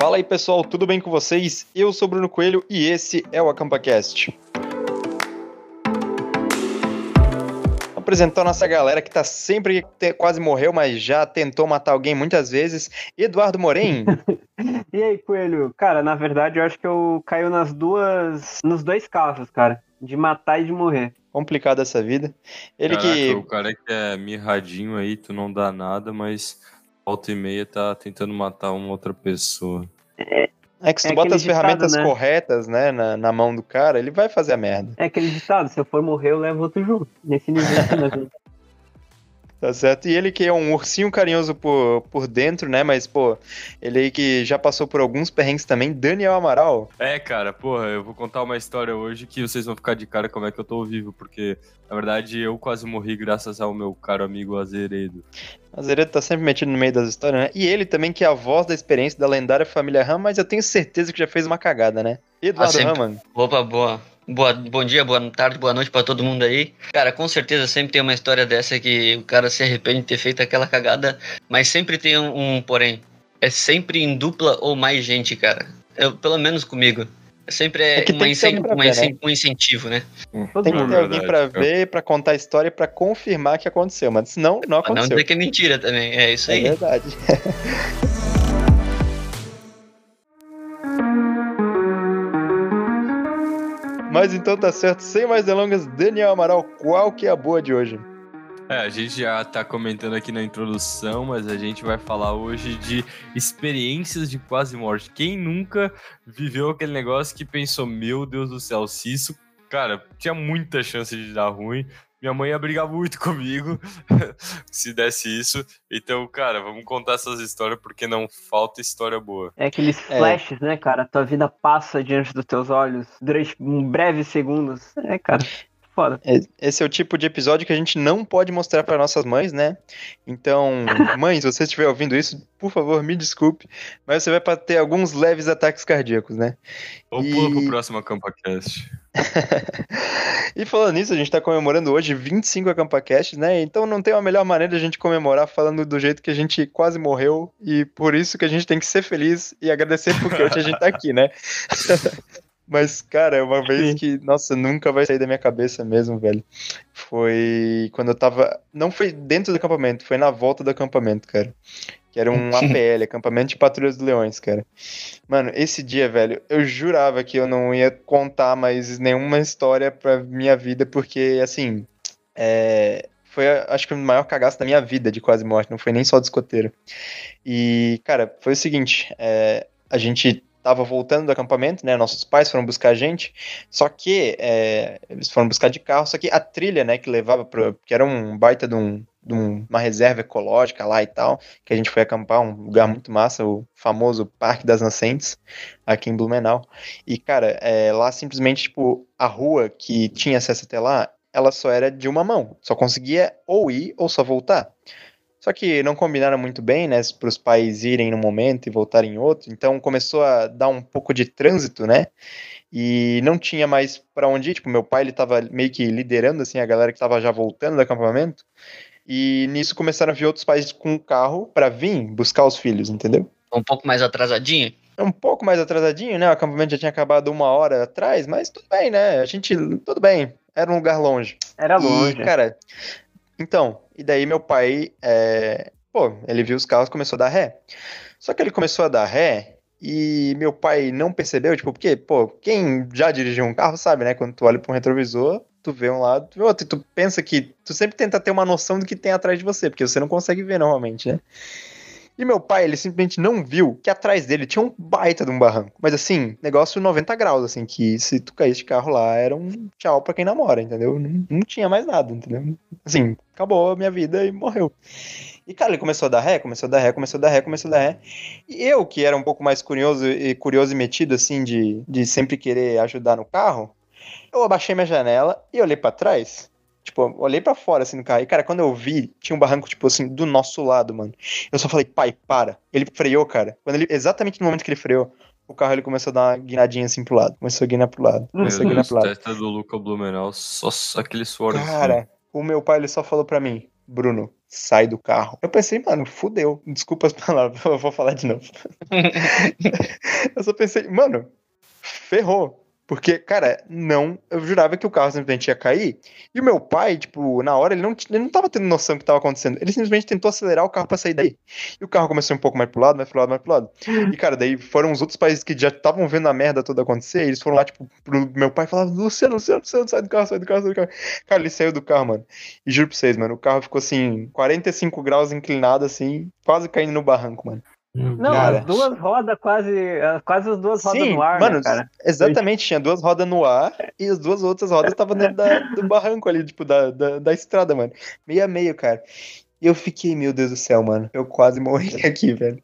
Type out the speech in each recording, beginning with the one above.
Fala aí pessoal, tudo bem com vocês? Eu sou Bruno Coelho e esse é o AcampaCast. Apresentar nossa galera que tá sempre quase morreu, mas já tentou matar alguém muitas vezes. Eduardo Moren. e aí, Coelho? Cara, na verdade eu acho que eu caio nas duas. nos dois casos, cara. De matar e de morrer. Complicado essa vida. Ele Caraca, que. O cara que é mirradinho aí, tu não dá nada, mas volta e meia tá tentando matar uma outra pessoa. É que se tu É bota as ferramentas ditado, né? corretas, né, na, na mão do cara, ele vai fazer a merda. É aquele ditado, se eu for morrer, eu levo outro junto. Nesse nível assim? Tá certo? E ele que é um ursinho carinhoso por, por dentro, né? Mas, pô, ele aí que já passou por alguns perrengues também, Daniel Amaral. É, cara, porra, eu vou contar uma história hoje que vocês vão ficar de cara como é que eu tô vivo, porque, na verdade, eu quase morri graças ao meu caro amigo Azeredo. Azeredo tá sempre metido no meio das histórias, né? E ele também que é a voz da experiência da lendária família Ram, mas eu tenho certeza que já fez uma cagada, né? Eduardo Ah, sempre. Raman. Opa, boa. Boa, bom dia, boa tarde, boa noite pra todo mundo aí. Cara, com certeza sempre tem uma história dessa que o cara se arrepende de ter feito aquela cagada, mas sempre tem um, um porém. É sempre em dupla ou mais gente, cara. Eu, pelo menos comigo. Sempre é, É que uma incen- uma ver, incen- um incentivo, né? Todo Tem que ter alguém pra ver, pra contar a história e pra confirmar que aconteceu, mas senão não Pra não aconteceu. dizer que é mentira também. É isso É aí. verdade. Mas então tá certo, sem mais delongas, Daniel Amaral, qual que é a boa de hoje? É, a gente já tá comentando aqui na introdução, mas a gente vai falar hoje de experiências de quase morte. Quem nunca viveu aquele negócio que pensou, meu Deus do céu, se isso, cara, tinha muita chance de dar ruim. Minha mãe ia brigar muito comigo se desse isso. Então, cara, vamos contar essas histórias porque não falta história boa. É aqueles É. flashes, né, cara? Tua vida passa diante dos teus olhos durante um breves segundos. É, cara. Foda. É- Esse é o tipo de episódio que a gente não pode mostrar para nossas mães, né? Então, mães, se você estiver ouvindo isso, por favor, me desculpe, mas você vai ter alguns leves ataques cardíacos, né? Ou E- pula pro próximo AcampaCast. E falando nisso, a gente tá comemorando hoje 25 AcampaCasts, né? Então não tem uma melhor maneira de a gente comemorar falando do jeito que a gente quase morreu e por isso que a gente tem que ser feliz e agradecer porque hoje a gente tá aqui, né? Mas, cara, é uma vez que, nossa, nunca vai sair da minha cabeça mesmo, velho. Foi quando eu tava. Não foi dentro do acampamento, foi na volta do acampamento, cara. Que era um APL, acampamento de Patrulhas dos Leões, cara. Mano, esse dia, velho, eu jurava que eu não ia contar mais nenhuma história pra minha vida, porque, assim, é, foi, acho que o maior cagaço da minha vida de quase morte, não foi nem só do escoteiro. E, cara, foi o seguinte, é, a gente tava voltando do acampamento, né, nossos pais foram buscar a gente, só que é, eles foram buscar de carro, só que a trilha, né, que levava pra, que era um baita de, um, de um- uma reserva ecológica lá e tal, que a gente foi acampar, um lugar muito massa, o famoso Parque das Nascentes, aqui em Blumenau. E, cara, é, lá simplesmente, tipo, a rua que tinha acesso até lá, ela só era de uma mão. Só conseguia ou ir ou só voltar. Só que não combinaram muito bem, né, para os pais irem num momento e voltarem em outro. Então começou a dar um pouco de trânsito, né? E não tinha mais para onde ir. Tipo, meu pai ele tava meio que liderando assim a galera que tava já voltando do acampamento. E nisso começaram a vir outros pais com carro para vir buscar os filhos, entendeu? Um pouco mais atrasadinho. É um pouco mais atrasadinho, né? O acampamento já tinha acabado uma hora atrás, mas tudo bem, né? A gente, tudo bem. Era um lugar longe. Era longe. E, cara, então, e daí meu pai, é, pô, ele viu os carros e começou a dar ré. Só que ele começou a dar ré e meu pai não percebeu, tipo, porque, pô, quem já dirigiu um carro sabe, né? Quando tu olha para um retrovisor, tu vê um lado, tu vê outro, e tu pensa que tu sempre tenta ter uma noção do que tem atrás de você, porque você não consegue ver normalmente, né? E meu pai, ele simplesmente não viu que atrás dele tinha um baita de um barranco. Mas assim, negócio 90 graus, assim, que se tu caísse de carro lá, era um tchau pra quem namora, entendeu? Não, não tinha mais nada, entendeu? Assim, acabou a minha vida e morreu. E, cara, ele começou a dar ré, começou a dar ré, começou a dar ré, começou a dar ré. E eu, que era um pouco mais curioso e curioso e metido, assim, de, de sempre querer ajudar no carro, eu abaixei minha janela e olhei pra trás. Tipo, olhei pra fora, assim, no carro. E, cara, quando eu vi, tinha um barranco, tipo assim, do nosso lado, mano. Eu só falei, pai, para. Ele freou, cara. Quando ele, exatamente no momento que ele freou, o carro ele começou a dar uma guinadinha assim pro lado. Começou a guinar pro lado. Começou a guinar Deus, pro lado. testa do Luca Blumenau, só aquele suor. Cara, o meu pai ele só falou pra mim, Bruno, sai do carro. Eu pensei, mano, fudeu. Desculpa as palavras, eu vou falar de novo. eu só pensei, mano, ferrou. Porque, cara, não, eu jurava que o carro simplesmente ia cair. E o meu pai, tipo, na hora, ele não, ele não tava tendo noção do que tava acontecendo. Ele simplesmente tentou acelerar o carro pra sair daí. E o carro começou um pouco mais pro lado, mais pro lado, mais pro lado. E, cara, daí foram os outros países que já estavam vendo a merda toda acontecer. Eles foram lá, tipo, pro meu pai falavam: Luciano, Luciano, Luciano, sai do carro, sai do carro, sai do carro. Cara, ele saiu do carro, mano. E juro pra vocês, mano, o carro ficou assim, 45 graus inclinado, assim, quase caindo no barranco, mano. Não, Cara. as duas rodas quase. Quase as duas rodas Sim, no ar, mano, né, cara? exatamente, tinha duas rodas no ar e as duas outras rodas estavam dentro da- do barranco ali, tipo, da, da, da estrada, mano. Meio a meio, cara. E eu fiquei, meu Deus do céu, mano. Eu quase morri aqui, velho.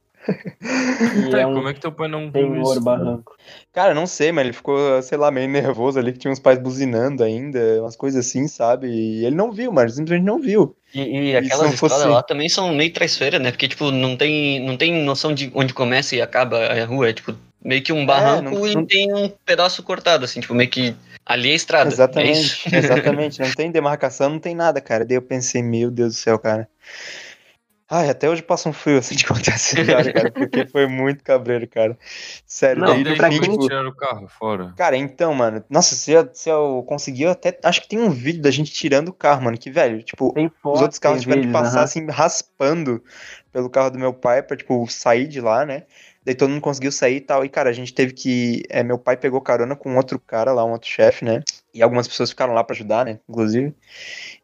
E Tá, é um como é que teu pai não viu isso? barranco. Cara, não sei, mas ele ficou, sei lá, meio nervoso ali, que tinha uns pais buzinando ainda, umas coisas assim, sabe? E ele não viu, mano, simplesmente não viu. E, e aquelas não fosse- estradas lá também são meio traiçoeiras, né? Porque, tipo, não tem, não tem noção de onde começa e acaba a rua. É, tipo, meio que um barranco não- e não- tem um pedaço cortado, assim, tipo, meio que ali é a estrada. É isso. Exatamente, exatamente. Não tem demarcação, não tem nada, cara. Daí eu pensei, meu Deus do céu, cara. Ai, até hoje passa um frio assim de contar essa história, cara, porque foi muito cabreiro, cara. Sério, Não, daí pra fim, quem- tipo, tiraram o carro fora. Cara, então, mano, nossa, se eu, se eu conseguir, eu até. Acho que tem um vídeo da gente tirando o carro, mano. Que, velho, tipo, foto, os outros carros tiveram que vídeos, passar aham. assim, raspando pelo carro do meu pai pra, tipo, sair de lá, né? Daí todo mundo conseguiu sair e tal. E, cara, a gente teve que. É, meu pai pegou carona com outro cara lá, um outro chefe, né? E algumas pessoas ficaram lá pra ajudar, né? Inclusive.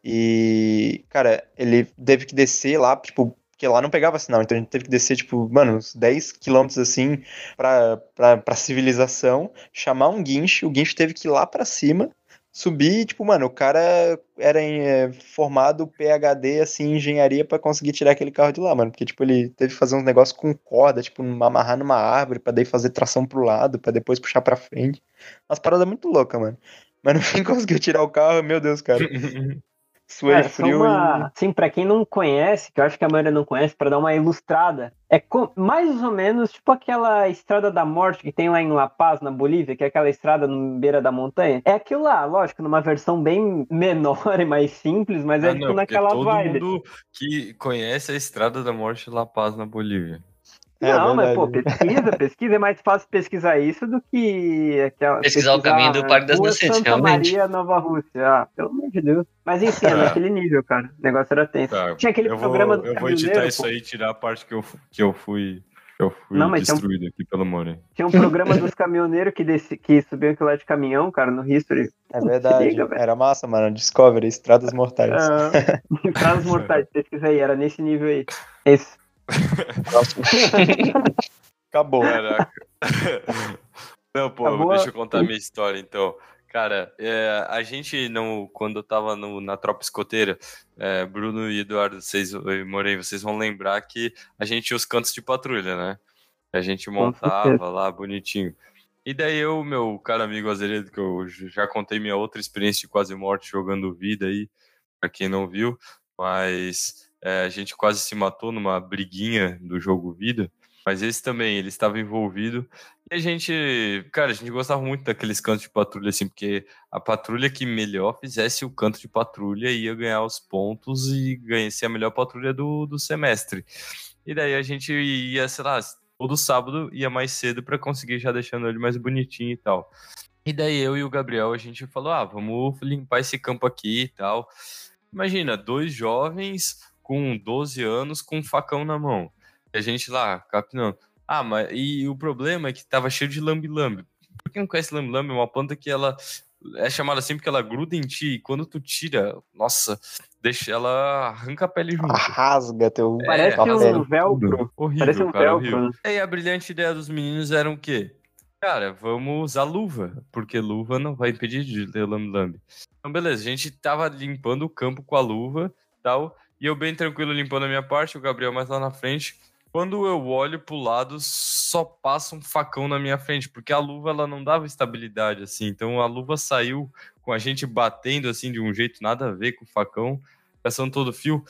E, cara, ele teve que descer lá, tipo. Porque lá não pegava sinal, então a gente teve que descer, tipo, mano, uns 10 quilômetros assim pra, pra, pra civilização, chamar um guincho, o guincho teve que ir lá pra cima, subir, tipo, mano, o cara era em, é, formado PhD, assim, em engenharia pra conseguir tirar aquele carro de lá, mano, porque, tipo, ele teve que fazer uns negócios com corda, tipo, amarrar numa árvore, pra daí fazer tração pro lado, pra depois puxar pra frente. Umas paradas muito loucas, mano. Mas no fim conseguiu tirar o carro, meu Deus, cara. Suei só frio uma... Sim, pra quem não conhece, que eu acho que a maioria não conhece, pra dar uma ilustrada, é co- mais ou menos tipo aquela estrada da morte que tem lá em La Paz, na Bolívia, que é aquela estrada no beira da montanha. É aquilo lá, lógico, numa versão bem menor e mais simples, mas é Ah, tipo não, naquela todo vibe. mundo que conhece a Estrada da Morte de La Paz na Bolívia. É, não, mas verdade. pô, pesquisa, pesquisa. É mais fácil pesquisar isso do que aquela. Pesquisar o caminho do Parque das Nascentes, Santa realmente. Maria, Nova Rússia. Ah, pelo amor de Deus. Mas enfim, é Tá. naquele nível, cara. O negócio era tenso. Tá, Tinha aquele eu programa vou, do eu vou editar caminhoneiro, isso pô. aí e tirar a parte que eu, que eu fui, eu fui Não, mas tem um- destruído aqui pelo More. Tinha um programa dos caminhoneiros que, desci, que subiam aquilo lá de caminhão, cara, no History. É verdade. liga. Era massa, mano. Discovery, Estradas Mortais. Ah, Estradas mortais, pesquisa aí, era nesse nível aí. Esse. Acabou. Caraca. Não, pô, Acabou deixa eu contar a minha história então. Cara, é, a gente, não, quando eu tava no- na tropa escoteira, é, Bruno e Eduardo, vocês, e Morei, vocês vão lembrar que a gente tinha os cantos de patrulha, né? A gente montava lá bonitinho. E daí eu, meu caro amigo Azeredo, que eu já contei minha outra experiência de quase morte jogando vida aí, pra quem não viu, mas é, a gente quase se matou numa briguinha do jogo vida. Mas esse também, ele estava envolvido. E a gente, cara, a gente gostava muito daqueles cantos de patrulha, assim, porque a patrulha que melhor fizesse o canto de patrulha ia ganhar os pontos e ganhar ser a melhor patrulha do, do semestre. E daí a gente ia, sei lá, todo sábado ia mais cedo para conseguir já deixando ele mais bonitinho e tal. E daí eu e o Gabriel, a gente falou, ah, vamos limpar esse campo aqui e tal. Imagina, dois jovens com 12 anos com um facão na mão. E a gente lá, capinando. Ah, mas e o problema é que tava cheio de lambi-lambi. Pra quem não conhece lambi-lambi, é uma planta que ela é chamada assim porque ela gruda em ti e quando tu tira, nossa, deixa ela arranca a pele junto. Rasga teu. É, Parece um pele. velcro. Horrível, Parece um cara, velcro. horrível. né? E aí a brilhante ideia dos meninos era o quê? Cara, vamos usar luva, porque luva não vai impedir de ter lambi-lambi. Então, beleza, a gente tava limpando o campo com a luva tal, e eu bem tranquilo limpando a minha parte, o Gabriel mais lá na frente. Quando eu olho pro lado, só passa um facão na minha frente, porque a luva ela não dava estabilidade assim. Então a luva saiu com a gente batendo assim de um jeito nada a ver com o facão, passando todo o fio,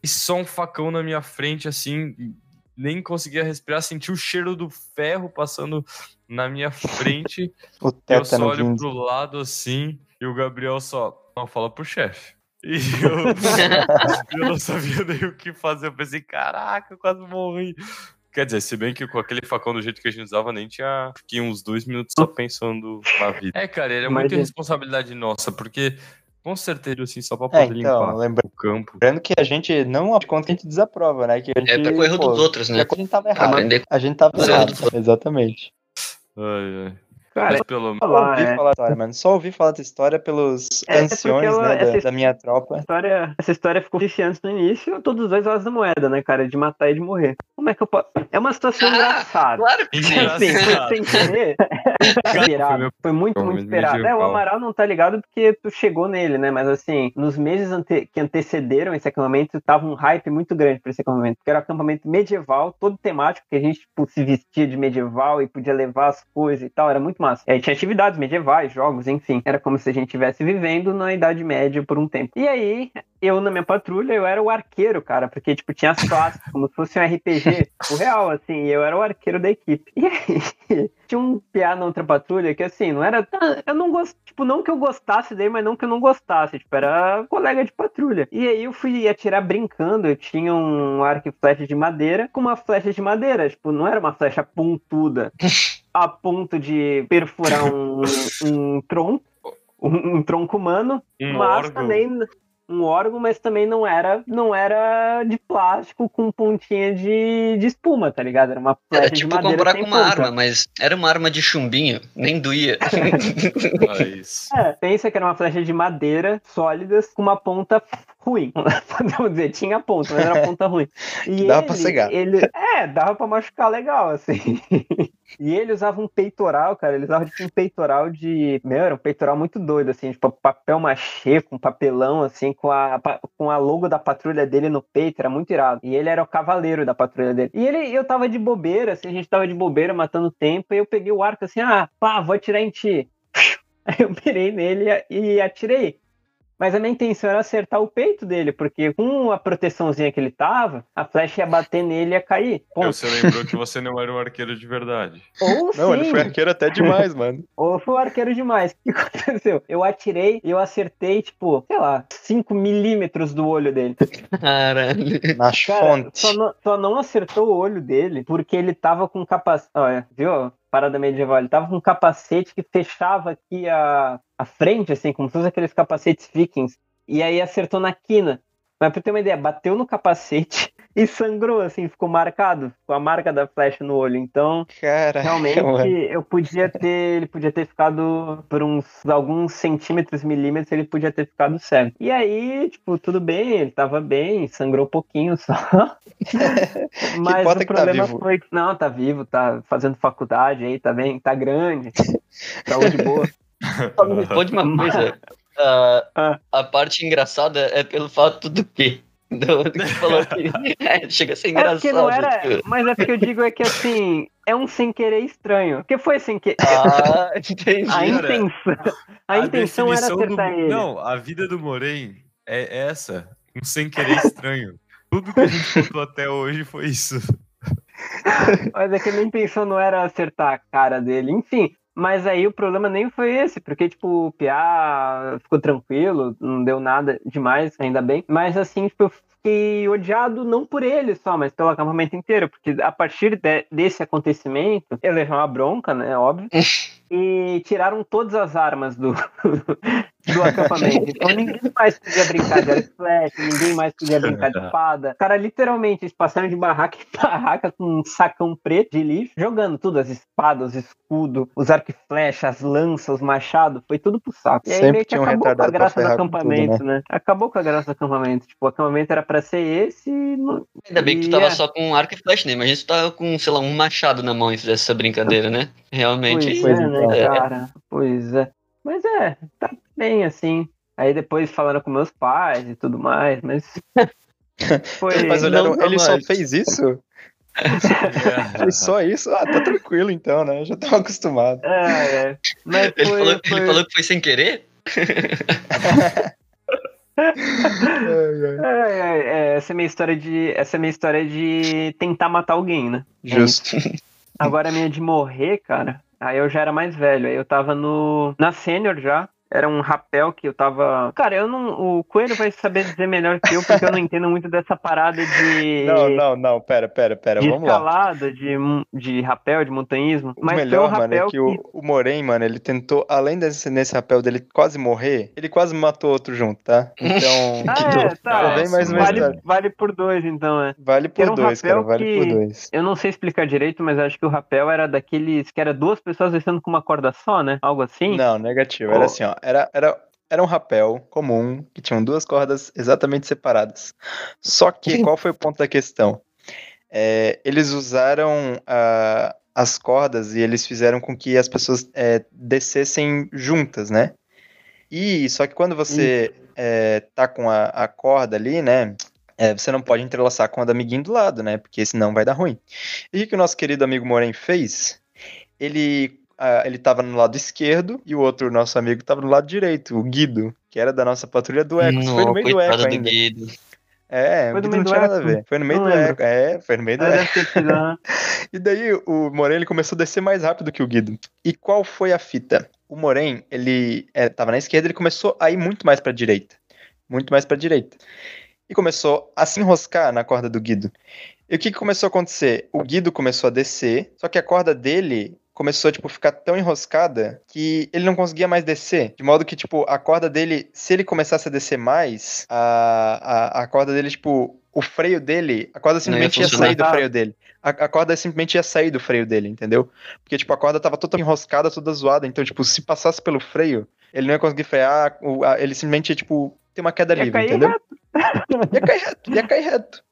e só um facão na minha frente assim, nem conseguia respirar, senti o cheiro do ferro passando na minha frente. O eu só olho vindo. pro lado assim, e o Gabriel só, não, fala pro chefe. E eu, eu não sabia nem o que fazer. Eu pensei, caraca, eu quase morri. Quer dizer, se bem que com aquele facão do jeito que a gente usava, nem tinha. Fiquei uns dois minutos só pensando na vida. É, cara, ele é muita Imagina. responsabilidade nossa, porque com certeza, assim, só pra É, poder então, limpar lembra- o campo. Lembrando que a gente não de conta que a gente desaprova, né? Que a gente, É pra correr pô, dos outros, né? A gente tava Pra errado. aprender. A gente tava errado, exatamente. Ai, ai. Cara, Mas pelo menos. Só falar, ouvi é. falar da história, mano. Só ouvi falar da história pelos É, é anciões, ela- né, da, da minha tropa. história, essa história ficou viciante no início, todos os dois lados da moeda, né, cara? De matar e de morrer. Como é que eu posso. É uma situação Ah, engraçada. Claro que sim. Assim, Engraçado. sem querer. Foi Esperado. Foi muito, foi muito esperado. É, o. Amaral não tá ligado porque tu chegou nele, né? Mas assim, nos meses ante- que antecederam esse acampamento, tava um hype muito grande pra esse acampamento. Porque era um acampamento medieval, todo temático, que a gente tipo, se vestia de medieval e podia levar as coisas e tal. Era muito massa. E aí tinha atividades medievais, jogos, enfim. Era como se a gente estivesse vivendo na Idade Média por um tempo. E aí, eu na minha patrulha, eu era o arqueiro, cara, porque, tipo, tinha as classes, como se fosse um RPG, o real, assim, e eu era o arqueiro da equipe. E aí, tinha um PA na outra patrulha que, assim, não era. Eu não gosto, tipo, não que eu gostasse dele, mas não que eu não gostasse, tipo, era colega de patrulha. E aí eu fui atirar brincando, eu tinha um arco e flecha de madeira com uma flecha de madeira, tipo, não era uma flecha pontuda a ponto de perfurar um, um tronco, um, um tronco humano, Um mas órgão. também um órgão, mas também não era não era de plástico com pontinha de, de espuma, tá ligado? Era uma flecha Era de tipo madeira comprar com uma ponta. arma, mas era uma arma de chumbinho, nem doía. Mas... É, pensa que era uma flecha de madeira sólidas com uma ponta ruim. Podemos dizer, tinha ponta, mas era ponta ruim. E Dava ele, pra cegar. Ele, é, dava pra machucar legal, assim. E ele usava um peitoral, cara. Ele usava tipo um peitoral de. Meu, era um peitoral muito doido, assim, tipo papel machê com papelão, assim, com a, com a logo da patrulha dele no peito, era muito irado. E ele era o cavaleiro da patrulha dele. E ele, eu tava de bobeira, assim, a gente tava de bobeira matando tempo, e eu peguei o arco assim, ah, pá, vou atirar em ti. Aí eu mirei nele e atirei. Mas a minha intenção era acertar o peito dele, porque com a proteçãozinha que ele tava, a flecha ia bater nele e ia cair. Ponto. Você lembrou que você não era um arqueiro de verdade. Ou Não, ele sim, foi arqueiro até demais, mano. ou foi o arqueiro demais. O que aconteceu? Eu atirei e eu acertei, tipo, sei lá, 5 milímetros do olho dele. Caralho. Na Cara, fonte. só não, só não acertou o olho dele porque ele tava com capacete. Olha, viu? Parada medieval. Ele tava com um capacete que fechava aqui a, a frente, assim, como fosse aqueles capacetes vikings. E aí acertou na quina. Mas pra ter uma ideia, bateu no capacete e sangrou, assim, ficou marcado, com a marca da flecha no olho. Então, Caraca, realmente, mano. eu podia ter, ele podia ter ficado por uns alguns centímetros, milímetros, ele podia ter ficado cego. E aí, tipo, tudo bem, ele tava bem, sangrou um pouquinho só. Mas o que tá problema vivo. foi que, não, tá vivo, tá fazendo faculdade aí, tá bem, tá grande, saúde boa. Só me responde uma coisa. Ah. a parte engraçada é pelo fato do quê? Do, do que falou que é, chega a ser É engraçado. porque não era, tipo. mas é porque eu digo é que assim, é um sem querer estranho. Porque foi sem querer. Ah, entendi. A intenção, a intenção era definição do- acertar ele. Não, a vida do Moren é essa. Um sem querer estranho. Tudo que a gente contou até hoje foi isso. Mas é que a minha intenção não era acertar a cara dele. Enfim, mas aí o problema nem foi esse, porque, tipo, o Piá ficou tranquilo, não deu nada demais, ainda bem. Mas, assim, tipo, eu fiquei odiado não por ele só, mas pelo acampamento inteiro, porque a partir de- desse acontecimento, eu levei uma bronca, né, óbvio, e tiraram todas as armas do, do acampamento. Então ninguém mais podia brincar de arco e flecha, ninguém mais podia brincar de espada. Cara, literalmente, eles passaram de barraca em barraca com um sacão preto de lixo, jogando tudo, as espadas, os escudos, os arco e flecha, as lanças, os machados, foi tudo pro saco. E aí Sempre meio que um acabou com a graça do com tudo, acampamento, né? Acabou com a graça do acampamento. Tipo, o acampamento era pra ser esse não- Ainda bem que tu tava é. só com um arco e flecha, né? Imagina se tu tava com, sei lá, um machado na mão e fizesse essa brincadeira, né? Realmente. Pois é, né, cara? Pois é. Mas é, tá bem assim. Aí depois falaram com meus pais e tudo mais, mas. Foi. Mas olharam, não ele só mais. fez isso? Fez só isso? Ah, tá tranquilo então, né? Eu já tava acostumado. É, é. Mas Ele, foi, falou, foi- ele falou que foi sem querer? É, é, é, essa é minha história de. Essa é minha história de tentar matar alguém, né? Justo. Agora a minha de morrer, cara. Aí eu já era mais velho. Aí eu tava no. Na sênior já. Era um rapel que eu tava. Cara, eu não. O Coelho vai saber dizer melhor que eu, porque eu não entendo muito dessa parada de. Não, não, não, pera, pera, pera, de vamos lá. escalada, de, de rapel, de montanhismo. O Mas melhor, foi um mano, é rapel que o, o Moren, mano, ele tentou, além desse nesse rapel dele quase morrer, ele quase matou outro junto, tá? Então, Ah, é, tá. Vem mais uma vale, história. vale por dois, então, é. vale por um dois, cara, vale por que- dois. Eu não sei explicar direito, mas acho que o rapel era daqueles que era duas pessoas descendo com uma corda só, né? Algo assim. Não, negativo, era assim, ó, era, era, era um rapel comum, que tinham duas cordas exatamente separadas. Só que, qual foi o ponto da questão? É, eles usaram ah, as cordas e eles fizeram com que as pessoas é, descessem juntas, né? E só que quando você é, tá com a, a corda ali, né? é, você não pode entrelaçar com a do amiguinho do lado, né? Porque senão vai dar ruim. E o que que o nosso querido amigo Moren fez? Ele, ah, ele tava no lado esquerdo e o outro nosso amigo tava no lado direito, o Guido, que era da nossa patrulha do Eco. Foi no meio do Eco do ainda. Guido. É, Foi o no Guido meio não do tinha nada a ver. Foi no meio Não do lembro. Eco. É, foi no meio do Eco. aham. E daí o Moren ele começou a descer mais rápido que o Guido. E qual foi a fita? O Moren, ele é, tava na esquerda, ele começou a ir muito mais pra direita. Muito mais pra direita. E começou a se enroscar na corda do Guido. E o que, que começou a acontecer? O Guido começou a descer, só que a corda dele começou a tipo, ficar tão enroscada que ele não conseguia mais descer. De modo que, tipo, a corda dele, se ele começasse a descer mais, a, a, a corda dele, tipo, o freio dele, a corda ia simplesmente ia, funcionar. sair do freio dele. A, a corda simplesmente ia sair do freio dele, entendeu? Porque, tipo, a corda tava toda enroscada, toda zoada. Então, tipo, se passasse pelo freio, ele não ia conseguir frear, o- a- ele simplesmente ia, tipo, ter uma queda Ia livre, cair entendeu? reto. Ia cair reto, ia cair reto.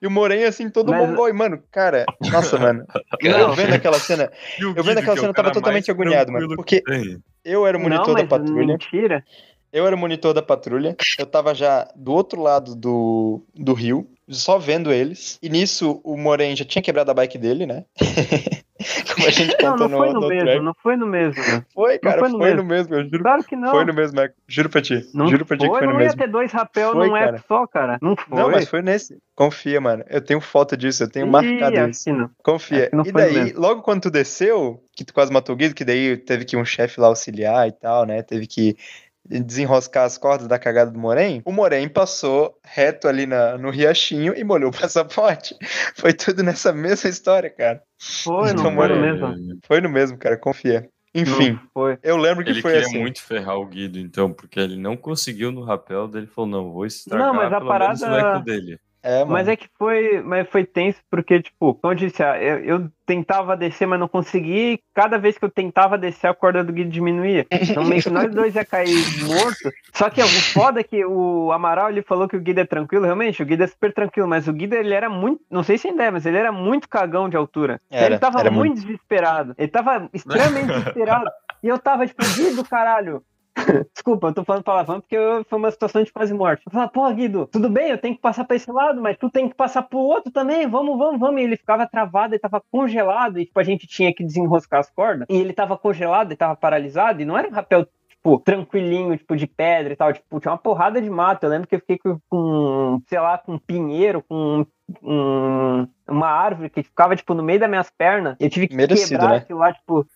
E o Moren, assim, todo Mas- mongol. E, mano, cara, nossa, mano. Eu, vendo aquela cena, eu vendo aquela que é cena, eu tava totalmente agoniado, mano. Porque eu era o monitor não, da mas patrulha. Mentira. Eu era o monitor da patrulha, eu tava já do outro lado do, do rio, só vendo eles. E nisso o Moren já tinha quebrado a bike dele, né? Como a gente Não, não foi no, no no mesmo, track. não foi no mesmo. Foi, cara, foi foi, no no mesmo, eu juro. Claro que não. Foi no mesmo, Eco. Juro pra ti. Não juro pra ti que foi no não ia mesmo. ter dois rapel Foi, num cara. app só, cara. Não foi. Não, mas foi nesse. Confia, mano. Eu tenho foto disso, eu tenho Ih, marcado acho isso. não. Confia. Que não E foi daí, mesmo. logo quando tu desceu, que tu quase matou o Guido, que daí teve que um chefe lá auxiliar e tal, né? Teve que desenroscar as cordas da cagada do Moren. O Moren passou reto ali na, no riachinho e molhou o passaporte. Foi tudo nessa mesma história, cara. Foi, não Então, foi no mesmo. Foi no mesmo, cara, confia. Enfim, Não foi. eu lembro que Ele foi queria assim. muito ferrar o Guido, então, porque ele não conseguiu no rapel dele. Falou, não, vou estragar Não, mas a pelo menos o parada- eco dele. É. Mas é que foi, mas foi tenso porque, tipo, como eu disse, ah, eu, eu tentava descer, mas não consegui. e Cada vez que eu tentava descer, a corda do Guido diminuía. Então meio que nós dois ia cair morto. Só que o foda é que o Amaral ele falou que o Guido é tranquilo. Realmente, o Guido é super tranquilo, mas o Guido ele era muito, não sei se ainda é, mas ele era muito cagão de altura. Era, ele tava era muito desesperado. Ele tava extremamente desesperado. E eu tava, tipo, Guido, caralho. Desculpa, eu tô falando palavrão porque eu- foi uma situação de quase morte. Eu falava, pô, Guido, tudo bem, eu tenho que passar pra esse lado, mas tu tem que passar pro outro também, vamos, vamos, vamos. E ele ficava travado, ele tava congelado, e tipo, a gente tinha que desenroscar as cordas, e ele tava congelado, ele tava paralisado, e não era um rapel, tipo, tranquilinho, tipo, de pedra e tal, tipo, tinha uma porrada de mato. Eu lembro que eu fiquei com, sei lá, com um pinheiro, com um- uma árvore que ficava, tipo, no meio das minhas pernas, e eu tive que Merecido, quebrar né? aquilo lá, tipo.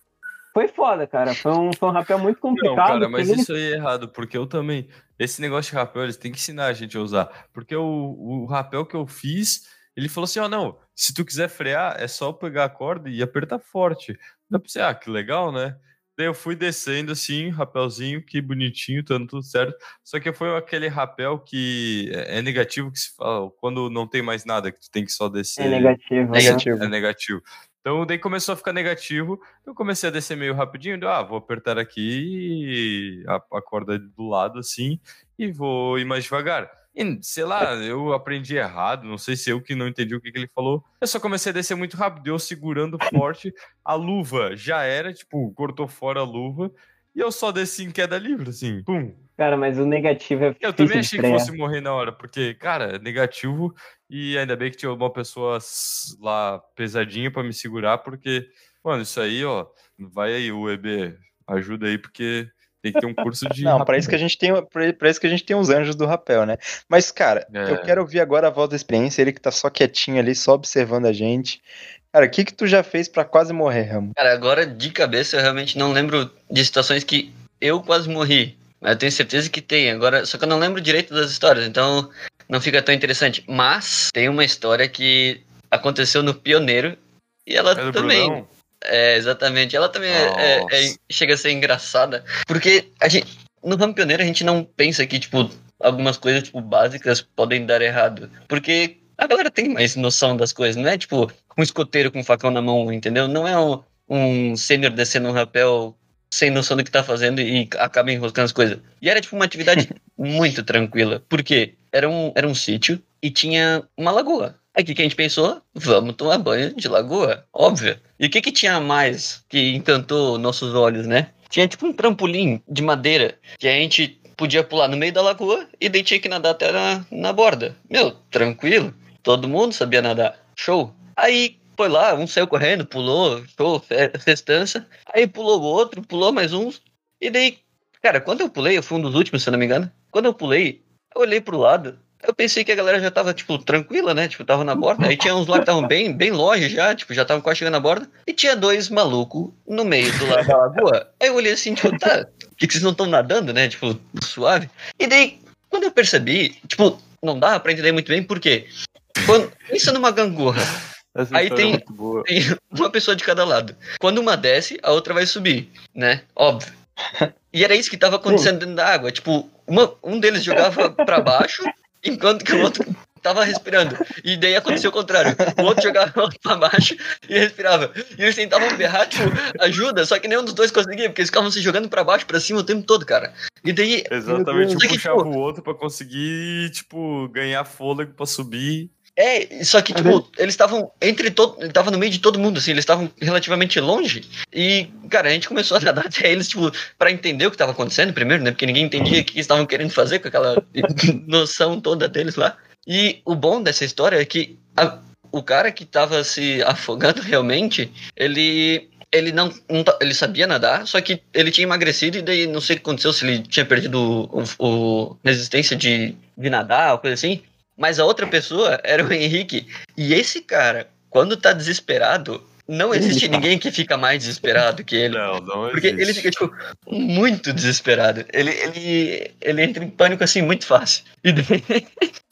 Foi foda, cara. Foi um, foi um rapel muito Não, complicado. cara, mas ele- isso aí é errado, porque eu também. Esse negócio de rapel, eles têm que ensinar a gente a usar. Porque o, o rapel que eu fiz, ele falou assim: ó, não, se tu quiser frear, é só pegar a corda e apertar forte. Dá pra você, ah, que legal, né? Daí eu fui descendo assim, rapelzinho, que bonitinho, dando tudo certo. Só que foi aquele rapel que é é negativo, que se fala quando não tem mais nada, que tu tem que só descer. É negativo. né? Negativo. É negativo. Então daí começou a ficar negativo. Eu comecei a descer meio rapidinho. deu, Ah, vou apertar aqui a, a corda do lado assim e vou ir mais devagar. E, sei lá, eu aprendi errado. Não sei se eu que não entendi o que, que ele falou. Eu só comecei a descer muito rápido. Eu segurando forte. A luva já era, tipo, cortou fora a luva. E eu só desci em queda livre, assim. Pum. Cara, mas o negativo é Eu também achei que fosse morrer na hora, porque, cara, é negativo e ainda bem que tinha uma pessoa lá pesadinha pra me segurar, porque, mano, isso aí, ó, vai aí, o EB, ajuda aí, porque tem que ter um curso de. Não, pra isso que a gente tem, pra isso que a gente tem os anjos do rapel, né? Mas, cara, É. eu quero ouvir agora a voz da experiência, ele que tá só quietinho ali, só observando a gente. Cara, o que que tu já fez pra quase morrer, Ramo? Cara, agora de cabeça eu realmente não lembro de situações que eu quase morri. Mas eu tenho certeza que tem. Agora, só que eu não lembro direito das histórias, então não fica tão interessante. Mas tem uma história que aconteceu no Pioneiro e ela É também. Brunão? É, exatamente. Ela também é- é- é- chega a ser engraçada. Porque a gente, no ramo pioneiro a gente não pensa que, tipo, algumas coisas, tipo, básicas podem dar errado. Porque a galera tem mais noção das coisas. Não é, tipo, um escoteiro com um facão na mão, entendeu? Não é um, um sênior descendo um rapel sem noção do que tá fazendo e acaba enroscando as coisas. E era, tipo, uma atividade muito tranquila. Por quê? Era um, era um sítio e tinha uma lagoa. O que, a gente pensou? Vamos tomar banho de lagoa, óbvio. E o que, que tinha mais que encantou nossos olhos, né? Tinha tipo um trampolim de madeira que a gente podia pular no meio da lagoa e daí tinha que nadar até na, na borda. Meu, tranquilo. Todo mundo sabia nadar. Show. Aí foi lá, um saiu correndo, pulou, show, fe- festança. Aí pulou o outro, pulou mais uns. E daí, cara, quando eu pulei, eu fui um dos últimos, se não me engano. Quando eu pulei, eu olhei pro lado. Eu pensei que a galera já tava, tipo, tranquila, né? Tipo, tava na borda. Aí tinha uns lá que estavam bem, bem longe já, tipo, já estavam quase chegando na borda. E tinha dois malucos no meio do lado da lagoa. Aí eu olhei assim, tipo, tá, que, que vocês não estão nadando, né? Tipo, suave. E daí, quando eu percebi, tipo, não dava pra entender muito bem por quê. Quando, isso numa gangorra. Essa Aí é tem- boa. Tem uma pessoa de cada lado. Quando uma desce, a outra vai subir, né? Óbvio. E era isso que tava acontecendo dentro da água. Tipo, uma- um deles jogava pra baixo, enquanto que o outro tava respirando. E daí aconteceu o contrário. O outro jogava pra baixo e respirava. E eles tentavam berrar, tipo, ajuda, só que nenhum dos dois conseguia, porque eles ficavam se jogando pra baixo, pra cima o tempo todo, cara. E daí, Exatamente, um que, puxava tipo- o outro pra conseguir, tipo, ganhar fôlego pra subir. É, só que, tipo, eles estavam entre todo. Tava no meio de todo mundo, assim, eles estavam relativamente longe. E, cara, a gente começou a nadar até eles, tipo, pra entender o que tava acontecendo primeiro, né? Porque ninguém entendia o que estavam querendo fazer com aquela noção toda deles lá. E o bom dessa história é que a- o cara que tava se afogando realmente, ele. Ele não, não ele sabia nadar, só que ele tinha emagrecido e daí não sei o que aconteceu, se ele tinha perdido o- o resistência de, de nadar ou coisa assim. Mas a outra pessoa era o Henrique. E esse cara, quando tá desesperado, não existe ninguém que fica mais desesperado que ele. Não, não Porque existe. ele fica, tipo, muito desesperado. Ele, ele, ele entra em pânico, assim, muito fácil. E daí,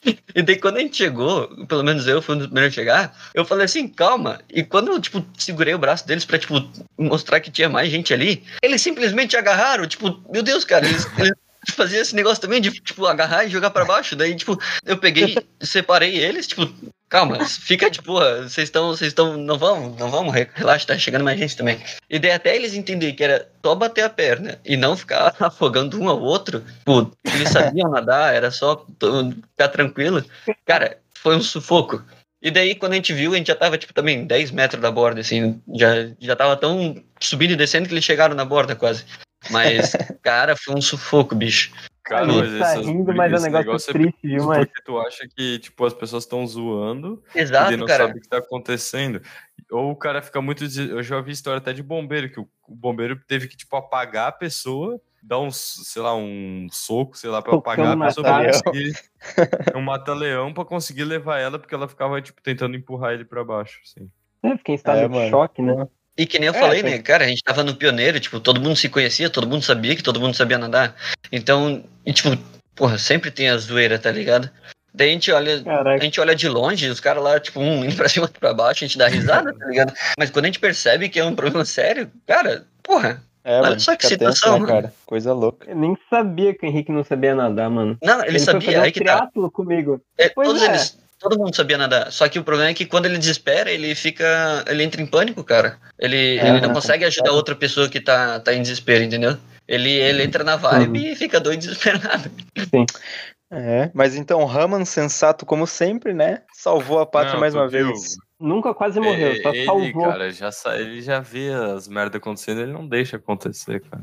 e daí, quando a gente chegou, pelo menos eu fui um dos primeiros a chegar, eu falei assim, calma. E quando eu, tipo, segurei o braço deles pra, tipo, mostrar que tinha mais gente ali, eles simplesmente agarraram, tipo, meu Deus, cara, eles... eles Fazia esse negócio também de, tipo, agarrar e jogar pra baixo. Daí, tipo, eu peguei, separei eles, tipo, calma, fica de boa, vocês estão, vocês estão, não vamos, não vamos, relaxa, tá chegando mais gente também. E daí até eles entenderem que era só bater a perna e não ficar afogando um ao outro, tipo, eles sabiam nadar, era só ficar tranquilo. Cara, foi um sufoco. E daí, quando a gente viu, a gente já tava, tipo, também 10 metros da borda, assim, já, já tava tão subindo e descendo que eles chegaram na borda quase. Mas, cara, foi um sufoco, bicho. Cara, mas tá essas rindo, mas é um esse negócio, é triste, viu, mas... Porque tu acha que, tipo, as pessoas estão zoando e Exato, não cara. sabe o que tá acontecendo. Ou o cara fica muito. Eu já ouvi história até de bombeiro, que o bombeiro teve que, tipo, apagar a pessoa, dar um, sei lá, um soco, sei lá, pra Socão apagar a pessoa pra mata-leão. conseguir. Um mata-leão pra conseguir levar ela, porque ela ficava, tipo, tentando empurrar ele pra baixo, assim. É, fiquei em estado É, de mano. choque, né? E que nem eu É, falei, né, cara, a gente tava no pioneiro, tipo, todo mundo se conhecia, todo mundo sabia que todo mundo sabia nadar. Então, e, tipo, porra, sempre tem a zoeira, tá ligado? Daí a gente olha, a Caraca. gente olha de longe, os caras lá, tipo, um indo pra cima outro pra baixo, a gente dá risada, tá ligado? Mas quando a gente percebe que é um problema sério, cara, porra, É, Olha mano, só que fica tenso, situação, né, cara? Coisa louca. Eu nem sabia que o Henrique não sabia nadar, mano. não, ele, foi sabia, fazer um aí que tá. comigo. É, Pois todos é. eles, todo mundo sabia nadar. Só que o problema é que quando ele desespera, ele fica. Ele entra em pânico, cara. Ele, É, ele não né, consegue ajudar outra pessoa que tá, tá em desespero, entendeu? Ele, ele entra na vibe e fica doido e desesperado. É, mas então, Raman, sensato como sempre, né? Salvou a pátria Não, mais uma viu? vez. Nunca quase morreu, É, só ele, salvou. cara, já, ele já vê as merdas acontecendo, ele não deixa acontecer, cara.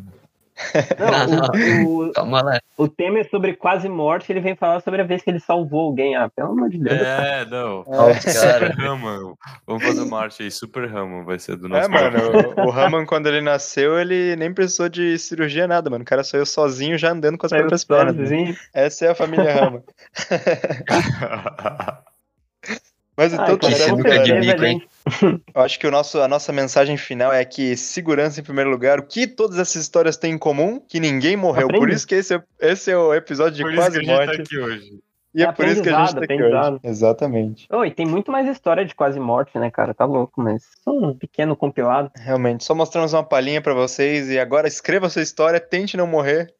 Não, o, o, Calma lá. o tema é sobre quase morte, ele vem falar sobre a vez que ele salvou alguém. Ah, pelo amor de Deus. É, não. É. Cara, Super Raman. Vamos fazer uma arte aí. Super Raman vai ser do É, nosso mano, o, o Raman, quando ele nasceu, ele nem precisou de cirurgia, nada, mano. O cara saiu sozinho já andando com as Saiu próprias pernas. sozinho. Essa é a família Raman. Mas então, Ai, certo, com Eu acho que o nosso, a nossa mensagem final é que segurança em primeiro lugar. O que todas essas histórias têm em comum? Que ninguém morreu. Por isso que esse é, esse é o episódio de Por isso quase que a gente morte. tá aqui hoje. E é, É por isso que a gente tá aqui hoje. Exatamente. Oi, tem muito mais história de quase morte, né, cara? Tá louco, mas só um pequeno compilado. Realmente. Só mostramos uma palhinha pra vocês. E agora escreva a sua história, tente não morrer.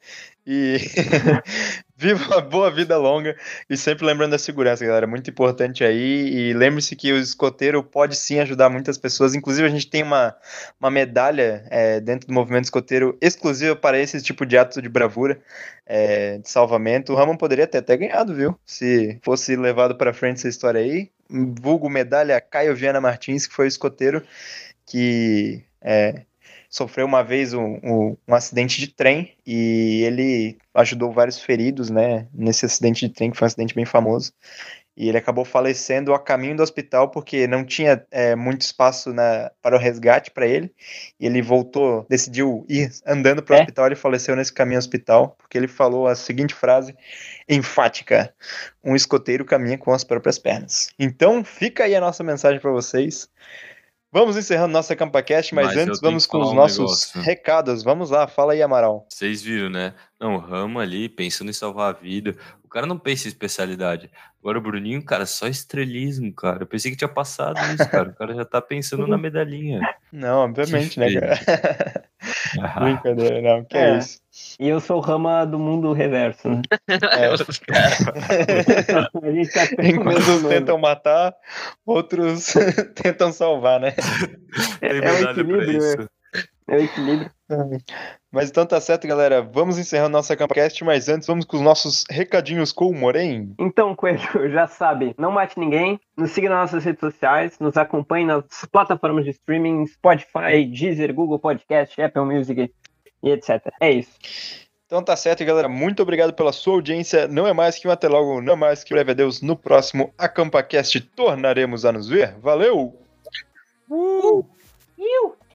E viva uma boa vida longa. E sempre lembrando da segurança, galera. Muito importante aí. E lembre-se que o escoteiro pode sim ajudar muitas pessoas. Inclusive, a gente tem uma, uma medalha é, dentro do movimento escoteiro exclusiva para esse tipo de ato de bravura, é, de salvamento. O Ramon poderia ter até ganhado, viu? Se fosse levado para frente essa história aí. Vulgo medalha Caio Viana Martins, que foi o escoteiro que é, sofreu uma vez um, um, um acidente de trem e ele ajudou vários feridos, né, nesse acidente de trem, que foi um acidente bem famoso. E ele acabou falecendo a caminho do hospital porque não tinha é, muito espaço na, para o resgate para ele. E ele voltou, decidiu ir andando para o É? hospital. Ele faleceu nesse caminho ao hospital porque ele falou a seguinte frase enfática: Um escoteiro caminha com as próprias pernas. Então, fica aí a nossa mensagem para vocês. Vamos encerrando nossa CampaCast, mas, Mas antes vamos com os um nossos negócio. recados. Vamos lá, fala aí, Amaral. Vocês viram, né? Não, o Ramo ali, pensando em salvar a vida. O cara não pensa em especialidade. Agora o Bruninho, cara, só estrelismo, cara. Eu pensei que tinha passado isso, cara. O cara já tá pensando na medalhinha. Não, obviamente, né, feio. cara? Brincadeira, não, que é, É. isso. E eu sou o rama do mundo reverso, né? É. Os caras- A gente tá Enquanto uns mesmo, tentam matar, outros tentam salvar, né? é, Tem é o medalha pra equilíbrio, isso. É o equilíbrio. Mas então tá certo, galera. Vamos encerrando nossa CampaCast, mas antes vamos com os nossos recadinhos com o Moren. Então, Coelho, já sabe, não mate ninguém, nos siga nas nossas redes sociais, nos acompanhe nas plataformas de streaming, Spotify, Deezer, Google Podcast, Apple Music e etc. É isso. Então tá certo, galera. Muito obrigado pela sua audiência. Não é mais que um até logo, não é mais que breve adeus. No próximo AcampaCast tornaremos a nos ver. Valeu! Uh!